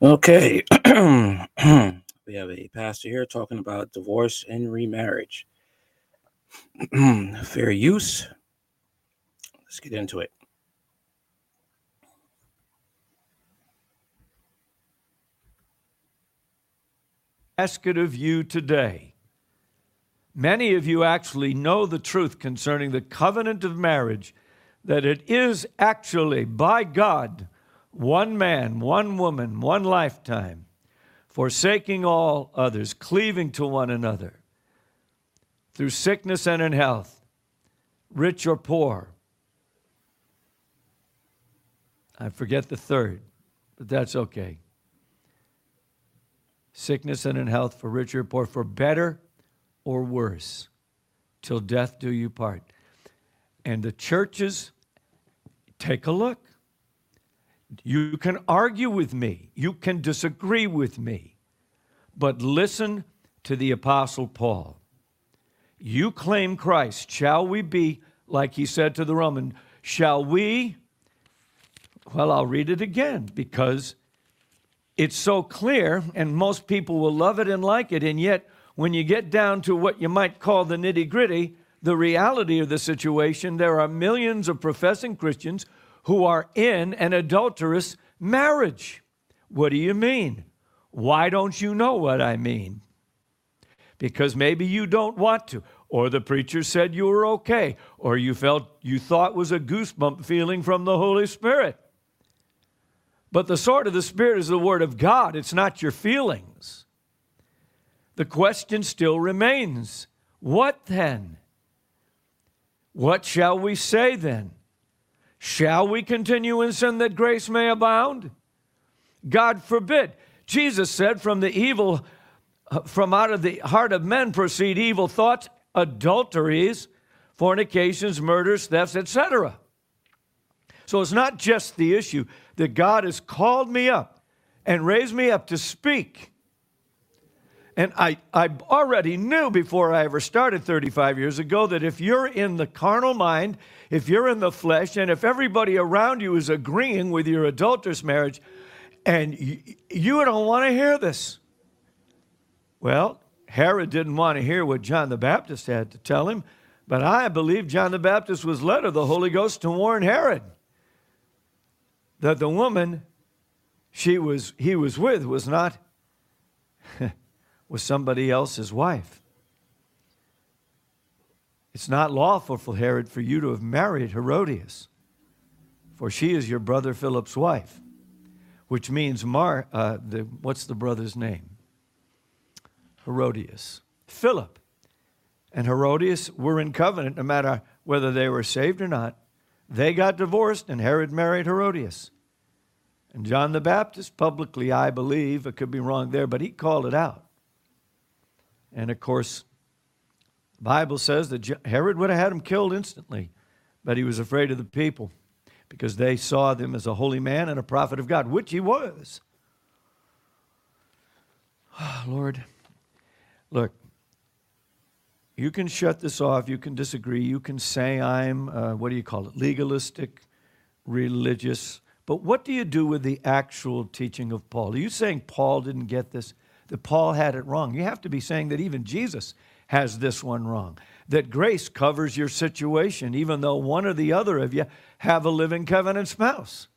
Okay. we have a pastor here talking about divorce and remarriage. Fair use. Let's get into it. Ask it of you today. Many of you actually know the truth concerning the covenant of marriage, that it is actually by God one man, one woman, one lifetime, forsaking all others, cleaving to one another through sickness and in health, rich or poor. I forget the third, but that's okay. Sickness and in health for rich or poor, for better or worse, till death do you part. And the churches, take a look. You can argue with me, you can disagree with me, but listen to the Apostle Paul. You claim Christ. Shall we be, like he said to the Roman, shall we? Well, I'll read it again because it's so clear and most people will love it and like it. And yet, when you get down to what you might call the nitty gritty, the reality of the situation, there are millions of professing Christians who are in an adulterous marriage. What do you mean? Why don't you know what I mean? Because maybe you don't want to, or the preacher said you were okay, or you felt you thought was a goosebump feeling from the Holy Spirit. But the sword of the Spirit is the Word of God, it's not your feelings. The question still remains what then? What shall we say then? Shall we continue in sin that grace may abound? God forbid. Jesus said, From the evil, uh, from out of the heart of men proceed evil thoughts, adulteries, fornications, murders, thefts, etc. So it's not just the issue that God has called me up and raised me up to speak. And I, I already knew before I ever started 35 years ago that if you're in the carnal mind if you're in the flesh and if everybody around you is agreeing with your adulterous marriage and you, you don't want to hear this. Well, Herod didn't want to hear what John the Baptist had to tell him, but I believe John the Baptist was led of the Holy Ghost to warn Herod that the woman she was he was with was not was somebody else's wife. It's not lawful for Herod for you to have married Herodias, for she is your brother Philip's wife, which means Mar. Uh, the, what's the brother's name? Herodias, Philip, and Herodias were in covenant, no matter whether they were saved or not. They got divorced, and Herod married Herodias. And John the Baptist, publicly, I believe, I could be wrong there, but he called it out. And of course, the Bible says that Herod would have had him killed instantly, but he was afraid of the people because they saw him as a holy man and a prophet of God, which he was. Oh, Lord, look, you can shut this off. You can disagree. You can say I'm, uh, what do you call it, legalistic, religious. But what do you do with the actual teaching of Paul? Are you saying Paul didn't get this? That Paul had it wrong? You have to be saying that even Jesus has this one wrong. That grace covers your situation, even though one or the other of you have a living covenant spouse.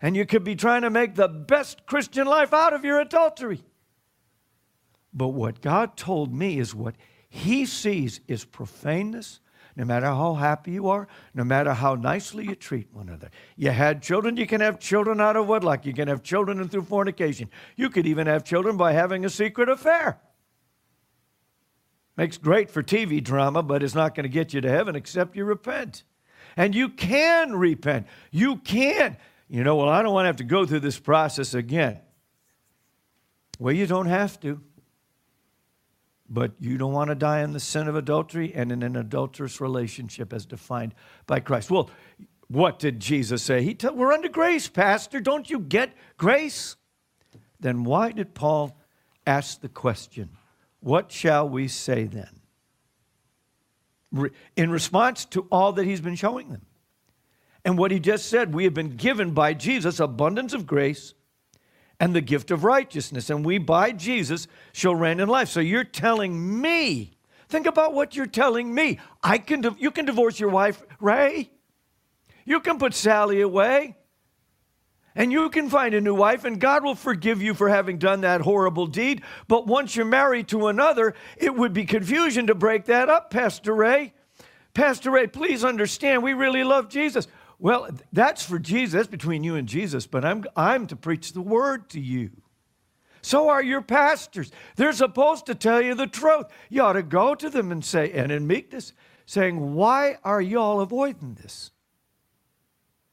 And you could be trying to make the best Christian life out of your adultery. But what God told me is what He sees is profaneness, no matter how happy you are, no matter how nicely you treat one another. You had children, you can have children out of wedlock. You can have children through fornication. You could even have children by having a secret affair. Makes great for TV drama, but it's not going to get you to heaven except you repent. And you can repent. You can. You know, well, I don't want to have to go through this process again. Well, you don't have to. But you don't want to die in the sin of adultery and in an adulterous relationship as defined by Christ. Well, what did Jesus say? He told, We're under grace, Pastor. Don't you get grace? Then why did Paul ask the question? What shall we say then? In response to all that he's been showing them. And what he just said, we have been given by Jesus abundance of grace and the gift of righteousness. And we, by Jesus, shall reign in life. So you're telling me, think about what you're telling me. I can, you can divorce your wife, Ray. You can put Sally away. And you can find a new wife, and God will forgive you for having done that horrible deed. But once you're married to another, it would be confusion to break that up, Pastor Ray. Pastor Ray, please understand, we really love Jesus. Well, that's for Jesus, that's between you and Jesus, but I'm, I'm to preach the word to you. So are your pastors. They're supposed to tell you the truth. You ought to go to them and say, and in meekness, saying, Why are y'all avoiding this?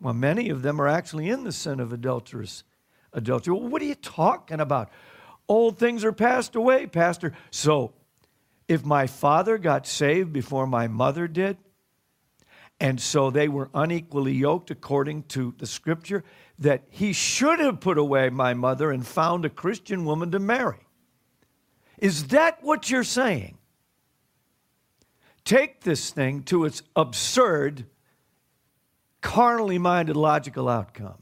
Well, many of them are actually in the sin of adulterous adultery. Well, what are you talking about? Old things are passed away, Pastor. So if my father got saved before my mother did, and so they were unequally yoked according to the scripture, that he should have put away my mother and found a Christian woman to marry. Is that what you're saying? Take this thing to its absurd, carnally minded logical outcome.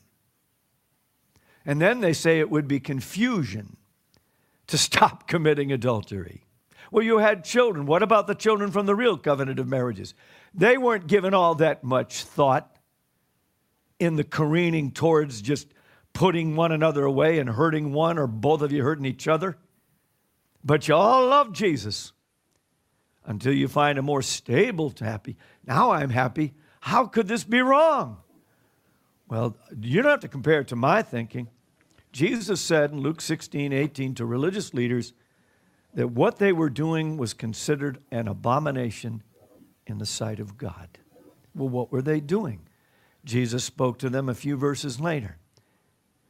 And then they say it would be confusion to stop committing adultery. Well, you had children. What about the children from the real covenant of marriages? They weren't given all that much thought in the careening towards just putting one another away and hurting one or both of you hurting each other. But you all love Jesus until you find a more stable happy. Now I'm happy. How could this be wrong? Well, you don't have to compare it to my thinking. Jesus said in Luke 16, 18 to religious leaders, that what they were doing was considered an abomination in the sight of God. Well, what were they doing? Jesus spoke to them a few verses later.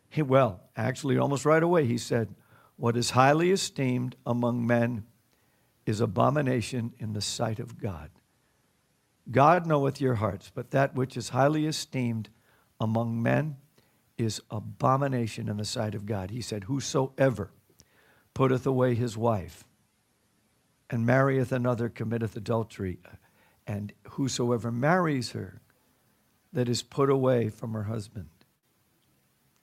He, well, actually, almost right away, he said, What is highly esteemed among men is abomination in the sight of God. God knoweth your hearts, but that which is highly esteemed among men is abomination in the sight of God. He said, Whosoever putteth away his wife, and marrieth another committeth adultery. And whosoever marries her that is put away from her husband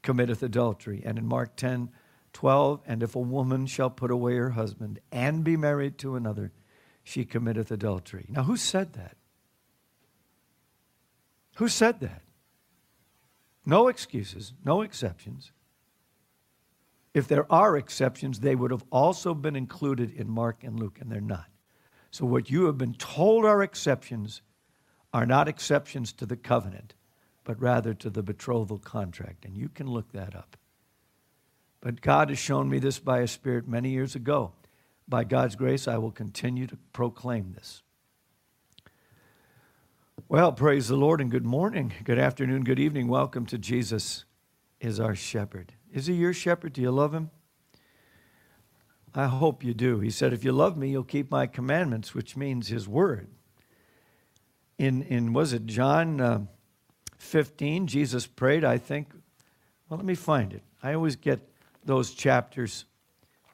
committeth adultery. And in Mark 10, 12, and if a woman shall put away her husband and be married to another, she committeth adultery. Now, who said that? Who said that? No excuses, no exceptions. If there are exceptions, they would have also been included in Mark and Luke, and they're not. So, what you have been told are exceptions are not exceptions to the covenant, but rather to the betrothal contract. And you can look that up. But God has shown me this by His Spirit many years ago. By God's grace, I will continue to proclaim this. Well, praise the Lord and good morning, good afternoon, good evening. Welcome to Jesus is our shepherd. Is he your shepherd? Do you love him? I hope you do. He said, If you love me, you'll keep my commandments, which means his word. In, in was it John uh, 15, Jesus prayed, I think. Well, let me find it. I always get those chapters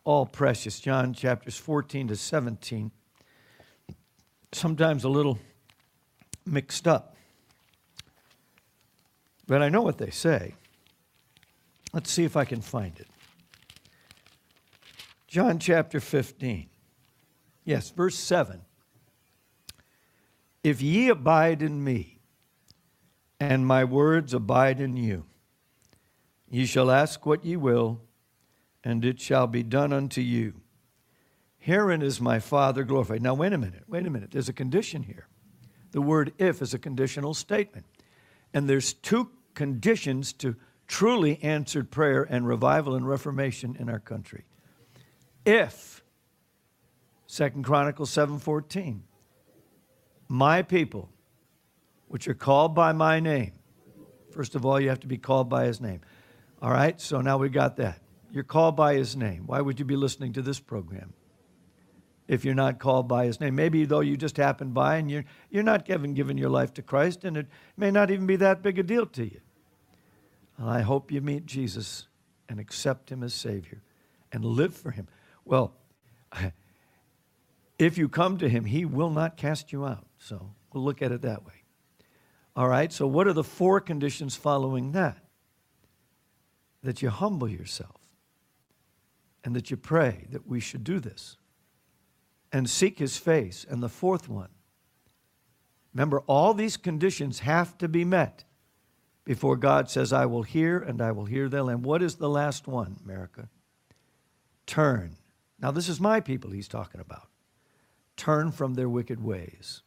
all precious. John chapters 14 to 17. Sometimes a little mixed up. But I know what they say. Let's see if I can find it. John chapter 15. Yes, verse 7. If ye abide in me, and my words abide in you, ye shall ask what ye will, and it shall be done unto you. Herein is my Father glorified. Now, wait a minute, wait a minute. There's a condition here. The word if is a conditional statement. And there's two conditions to truly answered prayer and revival and reformation in our country. If Second Chronicles 7:14 my people which are called by my name. First of all, you have to be called by his name. All right? So now we got that. You're called by his name. Why would you be listening to this program? If you're not called by his name, maybe though you just happened by and you're, you're not given, given your life to Christ, and it may not even be that big a deal to you. I hope you meet Jesus and accept him as Savior and live for him. Well, if you come to him, he will not cast you out. So we'll look at it that way. All right, so what are the four conditions following that? That you humble yourself. and that you pray that we should do this and seek his face. And the fourth one, remember, all these conditions have to be met before God says, I will hear and I will hear them. And what is the last one, America? Turn. Now, this is my people he's talking about. Turn from their wicked ways.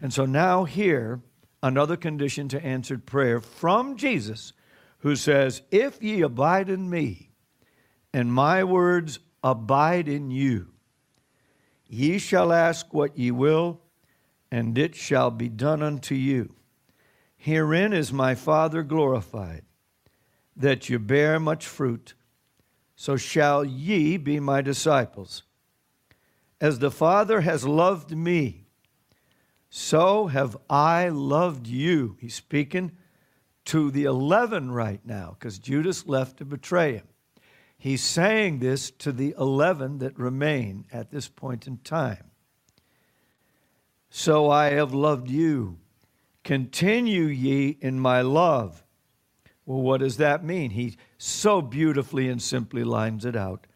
And so now, here, another condition to answered prayer from Jesus, who says, If ye abide in me, and my words abide in you, ye shall ask what ye will, and it shall be done unto you. Herein is my Father glorified, that you bear much fruit, so shall ye be my disciples. As the Father has loved me, so have I loved you. He's speaking to the 11 right now, because Judas left to betray him. He's saying this to the 11 that remain at this point in time. So I have loved you. Continue ye in my love. Well, what does that mean? He so beautifully and simply lines it out.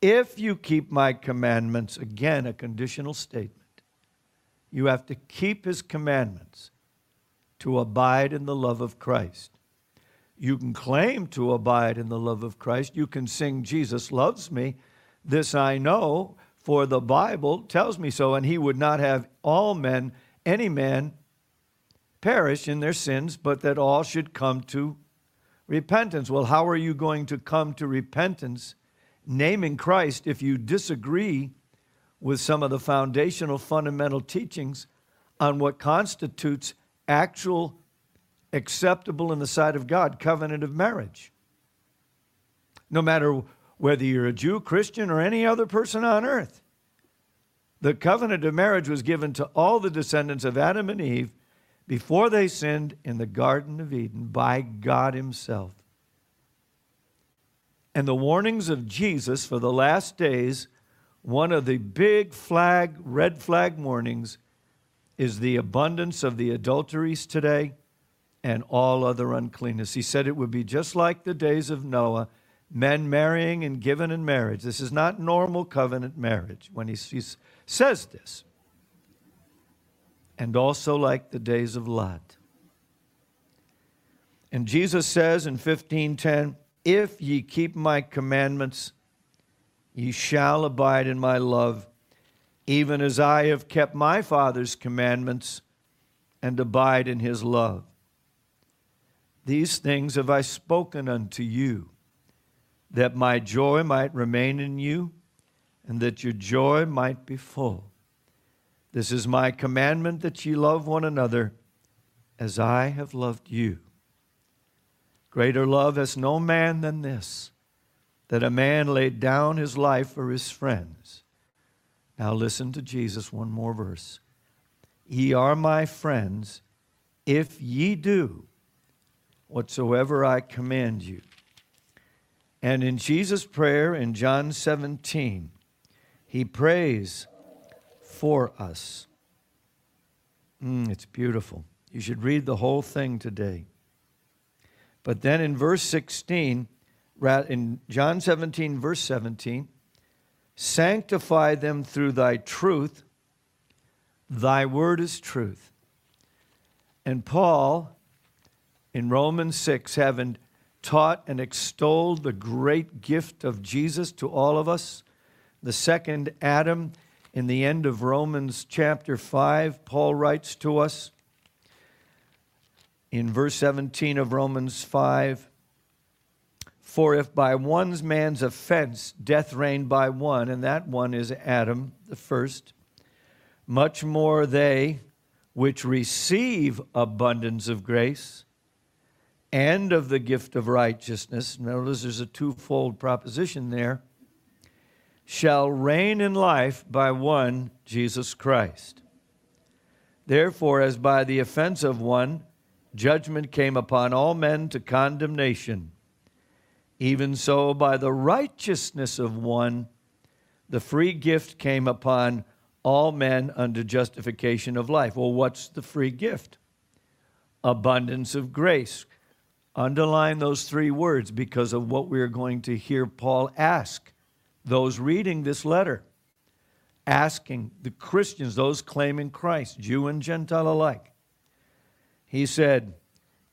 If you keep my commandments, again, a conditional statement, you have to keep his commandments to abide in the love of Christ. You can claim to abide in the love of Christ. You can sing, Jesus loves me. This I know, for the Bible tells me so. And he would not have all men, any man, perish in their sins, but that all should come to repentance. Well, how are you going to come to repentance, naming Christ, if you disagree with some of the foundational fundamental teachings on what constitutes actual acceptable in the sight of God covenant of marriage. No matter whether you're a Jew, Christian, or any other person on earth. The covenant of marriage was given to all the descendants of Adam and Eve before they sinned in the Garden of Eden by God Himself. And the warnings of Jesus for the last days, one of the big flag, red flag warnings, is the abundance of the adulteries today and all other uncleanness. He said it would be just like the days of Noah, men marrying and given in marriage. This is not normal covenant marriage when he, he says this. And also like the days of Lot. And Jesus says in 1510, If ye keep my commandments, ye shall abide in my love, even as I have kept my Father's commandments and abide in his love. These things have I spoken unto you, that my joy might remain in you, and that your joy might be full. This is my commandment that ye love one another as I have loved you. Greater love has no man than this, that a man laid down his life for his friends. Now listen to Jesus, one more verse. Ye are my friends if ye do whatsoever I command you. And in Jesus' prayer in John 17, he prays for us. Mm, it's beautiful. You should read the whole thing today. But then in verse 16, in John 17, verse 17, sanctify them through thy truth. Thy word is truth. And Paul in Romans 6, having taught and extolled the great gift of Jesus to all of us, the second Adam, in the end of Romans chapter 5, Paul writes to us in verse 17 of Romans 5 For if by one man's offense death reigned by one, and that one is Adam, the first, much more they which receive abundance of grace and of the gift of righteousness, notice there's a twofold proposition there, shall reign in life by one, Jesus Christ. Therefore, as by the offense of one, judgment came upon all men to condemnation, even so by the righteousness of one, the free gift came upon all men unto justification of life. Well, what's the free gift? Abundance of grace. Underline those three words because of what we're going to hear Paul ask those reading this letter, asking the Christians, those claiming Christ, Jew and Gentile alike. He said,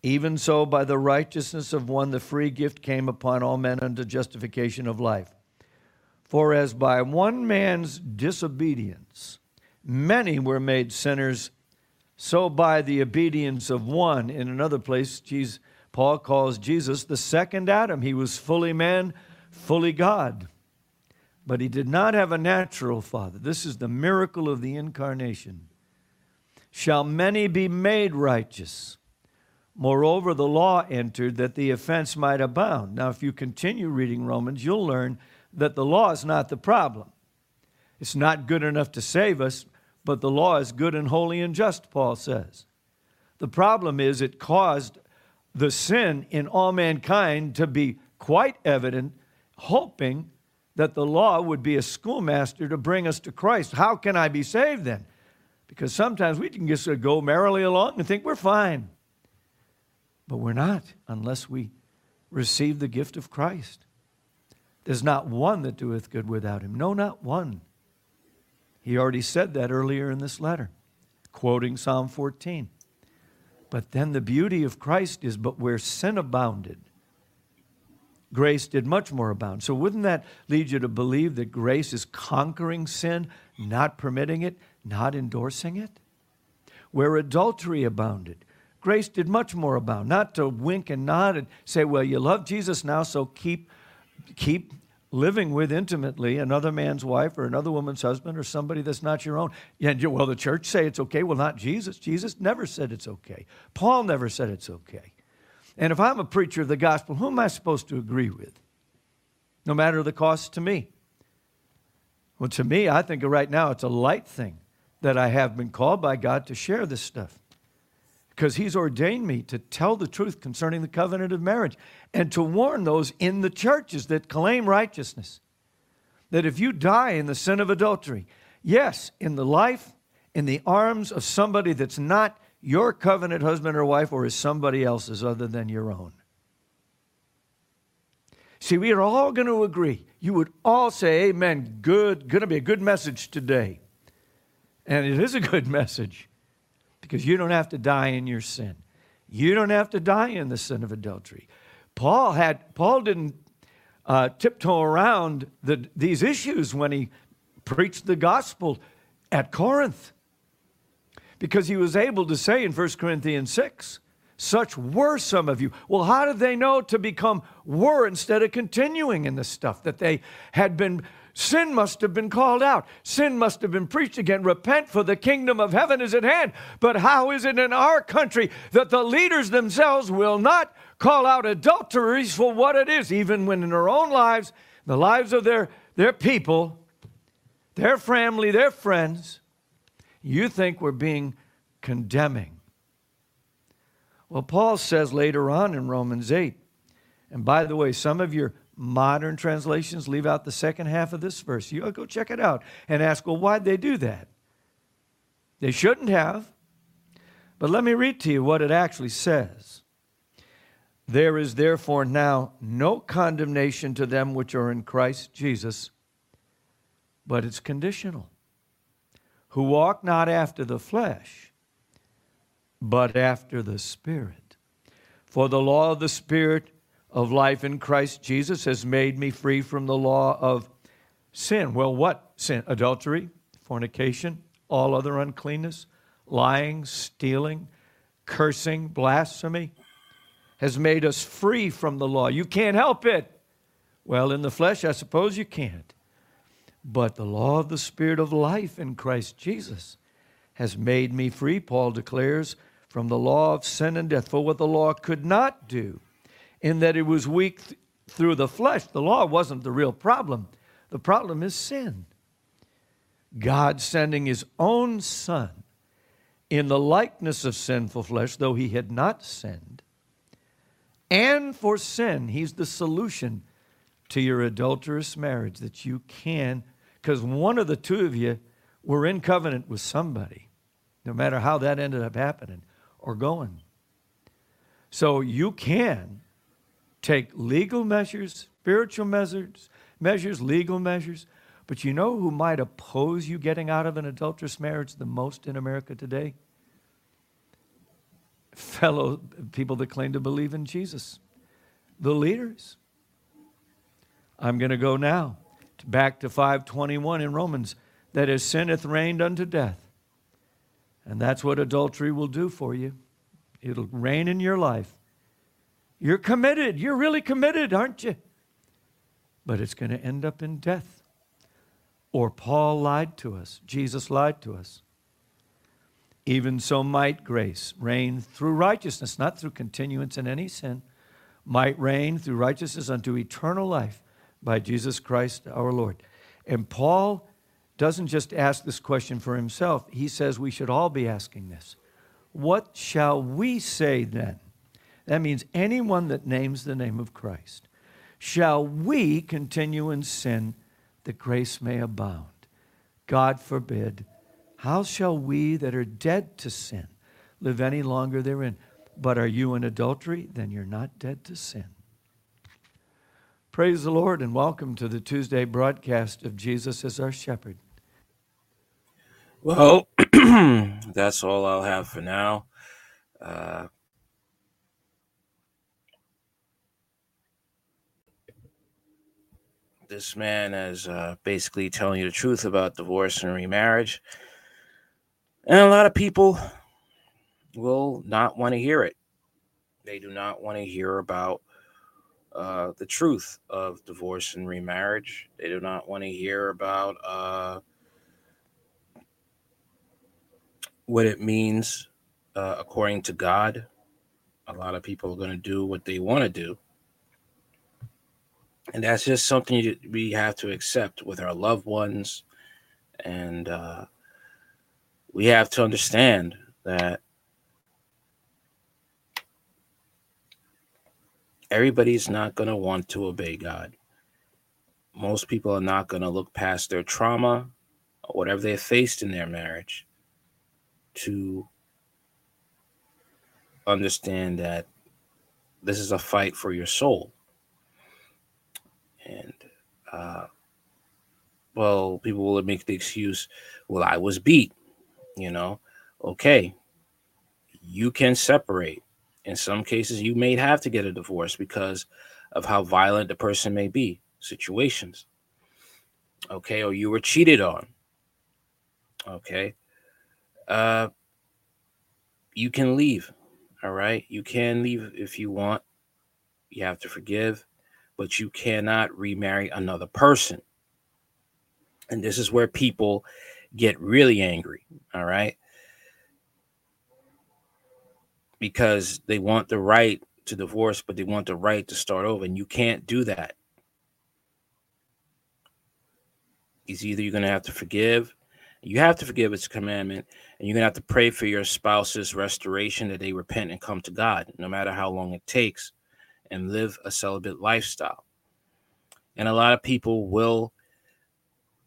Even so, by the righteousness of one, the free gift came upon all men unto justification of life. For as by one man's disobedience many were made sinners, so by the obedience of one, in another place, Paul calls Jesus the second Adam. He was fully man, fully God but he did not have a natural father. This is the miracle of the incarnation. Shall many be made righteous? Moreover, the law entered that the offense might abound. Now, if you continue reading Romans, you'll learn that the law is not the problem. It's not good enough to save us, but the law is good and holy and just, Paul says. The problem is it caused the sin in all mankind to be quite evident, hoping that the law would be a schoolmaster to bring us to Christ. How can I be saved then? Because sometimes we can just go merrily along and think we're fine. But we're not unless we receive the gift of Christ. There's not one that doeth good without him. No, not one. He already said that earlier in this letter, quoting Psalm 14. But then the beauty of Christ is, but where sin abounded, grace did much more abound. So, wouldn't that lead you to believe that grace is conquering sin, not permitting it, not endorsing it? Where adultery abounded, grace did much more abound. Not to wink and nod and say, well, you love Jesus now, so keep, keep living with intimately another man's wife or another woman's husband or somebody that's not your own. Yeah, well, the church say it's okay. Well, not Jesus. Jesus never said it's okay. Paul never said it's okay. And if I'm a preacher of the gospel, who am I supposed to agree with? No matter the cost to me. Well, to me, I think right now it's a light thing that I have been called by God to share this stuff. Because He's ordained me to tell the truth concerning the covenant of marriage and to warn those in the churches that claim righteousness that if you die in the sin of adultery, yes, in the life, in the arms of somebody that's not your covenant husband or wife or is somebody else's other than your own? See, we are all going to agree. You would all say, Amen. Good, going to be a good message today. And it is a good message because you don't have to die in your sin. You don't have to die in the sin of adultery. Paul had Paul didn't uh, tiptoe around the, these issues when he preached the gospel at Corinth because he was able to say in 1 Corinthians 6, such were some of you. Well, how did they know to become were instead of continuing in the stuff that they had been? Sin must have been called out. Sin must have been preached again. Repent, for the kingdom of heaven is at hand. But how is it in our country that the leaders themselves will not call out adulteries for what it is, even when in their own lives, the lives of their, their people, their family, their friends, you think we're being condemning. Well, Paul says later on in Romans 8, and by the way, some of your modern translations leave out the second half of this verse. You go check it out and ask, well, why'd they do that? They shouldn't have. But let me read to you what it actually says. There is therefore now no condemnation to them which are in Christ Jesus, but it's conditional who walk not after the flesh, but after the Spirit. For the law of the Spirit of life in Christ Jesus has made me free from the law of sin. Well, what sin? Adultery, fornication, all other uncleanness, lying, stealing, cursing, blasphemy has made us free from the law. You can't help it. Well, in the flesh, I suppose you can't. But the law of the Spirit of life in Christ Jesus has made me free, Paul declares, from the law of sin and death. For what the law could not do, in that it was weak th- through the flesh, the law wasn't the real problem. The problem is sin. God sending his own Son in the likeness of sinful flesh, though he had not sinned. And for sin, he's the solution to your adulterous marriage that you can because one of the two of you were in covenant with somebody, no matter how that ended up happening or going. So you can take legal measures, spiritual measures, measures, legal measures. But you know who might oppose you getting out of an adulterous marriage the most in America today? Fellow people that claim to believe in Jesus, the leaders. I'm going to go now back to 521 in Romans that as sin hath reigned unto death. And that's what adultery will do for you. It'll reign in your life. You're committed. You're really committed, aren't you? But it's going to end up in death. Or Paul lied to us. Jesus lied to us. Even so might grace reign through righteousness, not through continuance in any sin, might reign through righteousness unto eternal life by Jesus Christ our Lord. And Paul doesn't just ask this question for himself, he says we should all be asking this. What shall we say then? That means anyone that names the name of Christ. Shall we continue in sin that grace may abound? God forbid. How shall we that are dead to sin live any longer therein? But are you in adultery? Then you're not dead to sin. Praise the Lord and welcome to the Tuesday broadcast of Jesus as our shepherd. Well, that's all I'll have for now. Uh, this man is uh, basically telling you the truth about divorce and remarriage. And a lot of people will not want to hear it. They do not want to hear about uh, the truth of divorce and remarriage. They do not want to hear about uh, what it means uh, according to God. A lot of people are going to do what they want to do. And that's just something we have to accept with our loved ones. And uh, we have to understand that everybody's not going to want to obey God. Most people are not going to look past their trauma or whatever they faced in their marriage to understand that this is a fight for your soul. And, uh, well, people will make the excuse, well, I was beat, you know, okay, you can separate in some cases, you may have to get a divorce because of how violent the person may be, situations. Okay, or you were cheated on. Okay. Uh you can leave. All right. You can leave if you want. You have to forgive, but you cannot remarry another person. And this is where people get really angry. All right because they want the right to divorce, but they want the right to start over. And you can't do that. It's either you're going to have to forgive, you have to forgive, it's a commandment, and you're going to have to pray for your spouse's restoration that they repent and come to God, no matter how long it takes, and live a celibate lifestyle. And a lot of people will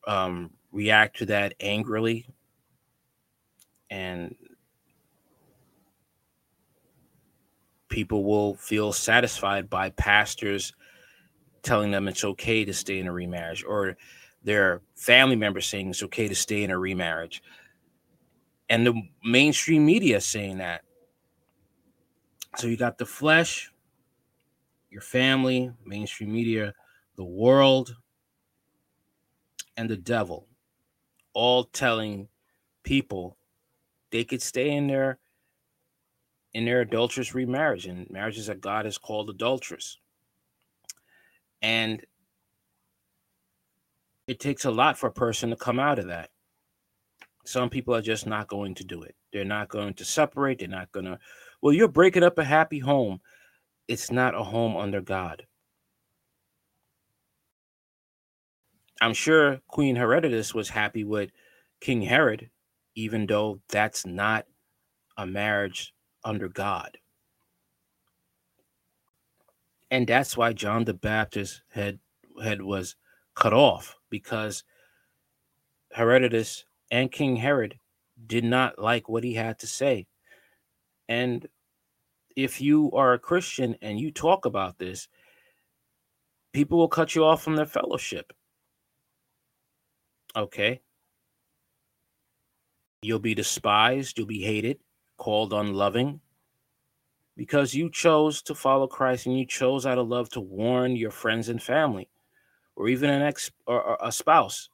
um, react to that angrily and people will feel satisfied by pastors telling them it's okay to stay in a remarriage or their family members saying it's okay to stay in a remarriage. And the mainstream media saying that. So you got the flesh your family mainstream media the world and the devil all telling people they could stay in their in their adulterous remarriage and marriages that God has called adulterous. And it takes a lot for a person to come out of that. Some people are just not going to do it. They're not going to separate. They're not going to, well, you're breaking up a happy home. It's not a home under God. I'm sure Queen Herodotus was happy with King Herod, even though that's not a marriage under God. And that's why John the Baptist head head was cut off because Herodotus and King Herod did not like what he had to say. And if you are a Christian and you talk about this, people will cut you off from their fellowship. Okay. You'll be despised, you'll be hated, called unloving, because you chose to follow Christ and you chose out of love to warn your friends and family, or even an ex or, a spouse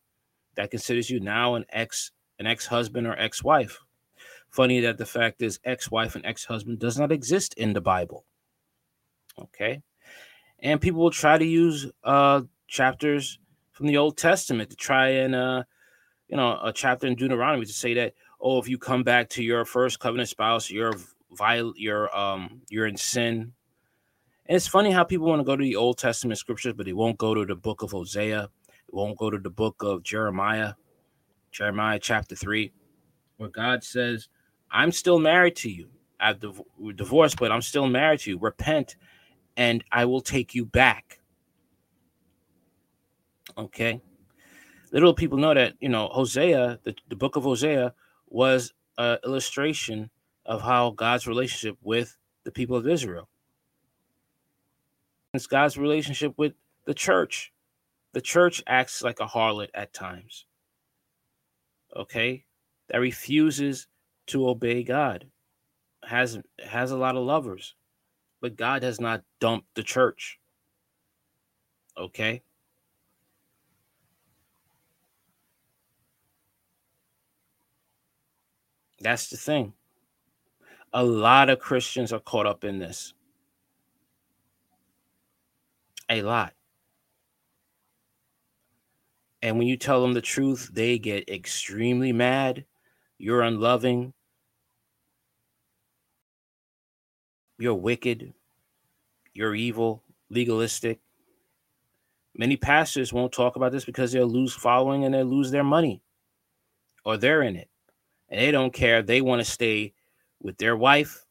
that considers you now an ex an ex-husband or ex-wife. Funny that the fact is ex-wife and ex-husband does not exist in the Bible. Okay. And people will try to use uh chapters from the Old Testament to try and uh you know a chapter in Deuteronomy to say that oh if you come back to your first covenant spouse you're viol you're um you're in sin. And it's funny how people want to go to the Old Testament scriptures, but they won't go to the book of Hosea, they won't go to the book of Jeremiah, Jeremiah chapter three, where God says, I'm still married to you. I've div- divorced, but I'm still married to you. Repent, and I will take you back. Okay. Little people know that, you know, Hosea, the, the book of Hosea, was an illustration of how God's relationship with the people of Israel. It's God's relationship with the church. The church acts like a harlot at times. Okay? That refuses to obey God. Has has a lot of lovers. But God has not dumped the church. Okay? That's the thing a lot of Christians are caught up in this. A lot. And when you tell them the truth, they get extremely mad. You're unloving. You're wicked. You're evil, legalistic. Many pastors won't talk about this because they'll lose following and they'll lose their money or they're in it. And they don't care. They want to stay with their wife.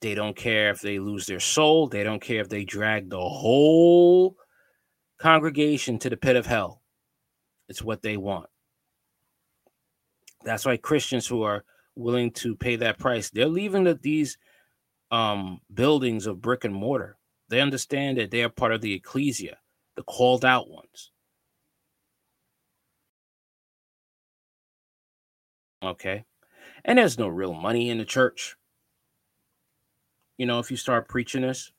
They don't care if they lose their soul. They don't care if they drag the whole congregation to the pit of hell. It's what they want. That's why Christians who are willing to pay that price, they're leaving the, these um, buildings of brick and mortar. They understand that they are part of the ecclesia, the called out ones. Okay. And there's no real money in the church. You know, if you start preaching this,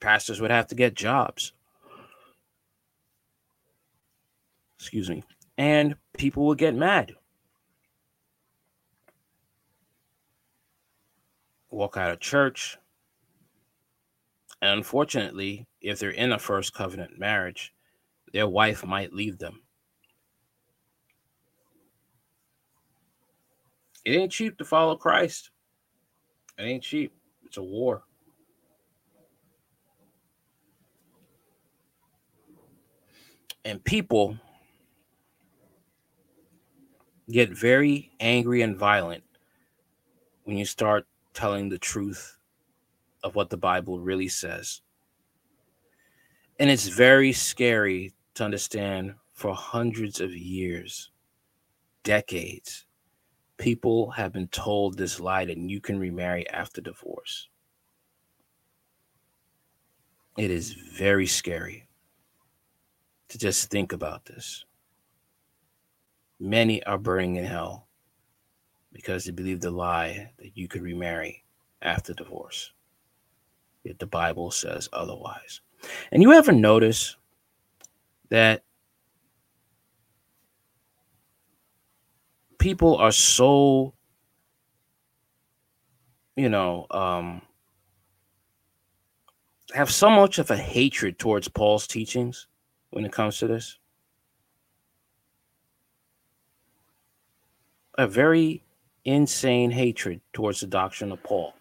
pastors would have to get jobs. Excuse me. And people would get mad. Walk out of church. And unfortunately, if they're in a first covenant marriage, their wife might leave them. It ain't cheap to follow Christ. It ain't cheap. It's a war. And people get very angry and violent when you start telling the truth of what the Bible really says. And it's very scary to understand for hundreds of years, decades, people have been told this lie that you can remarry after divorce. It is very scary to just think about this. Many are burning in hell because they believe the lie that you could remarry after divorce. Yet the Bible says otherwise. And you ever notice that people are so you know um have so much of a hatred towards Paul's teachings when it comes to this. A very insane hatred towards the doctrine of Paul.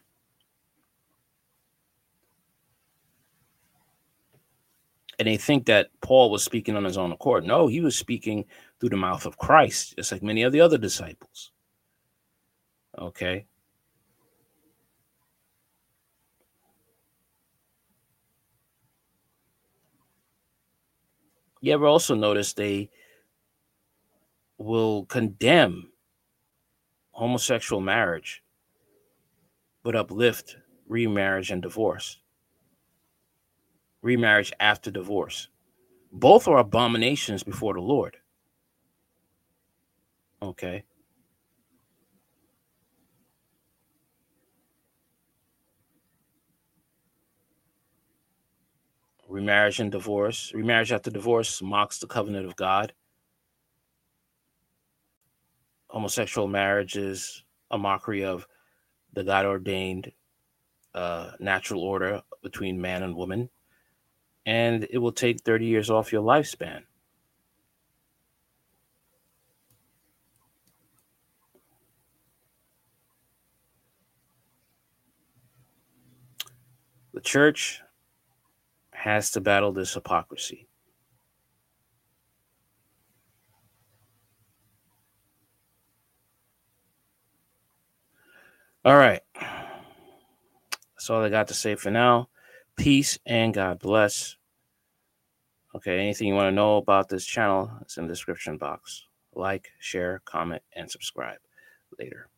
And they think that Paul was speaking on his own accord. No, he was speaking through the mouth of Christ, just like many of the other disciples. Okay. You ever also notice they will condemn homosexual marriage, but uplift remarriage and divorce? remarriage after divorce. Both are abominations before the Lord. Okay. Remarriage and divorce. Remarriage after divorce mocks the covenant of God. Homosexual marriage is a mockery of the God ordained uh, natural order between man and woman. And it will take 30 years off your lifespan. Church has to battle this hypocrisy. All right. That's all I got to say for now. Peace and God bless. Okay, anything you want to know about this channel, it's in the description box. Like, share, comment, and subscribe. Later.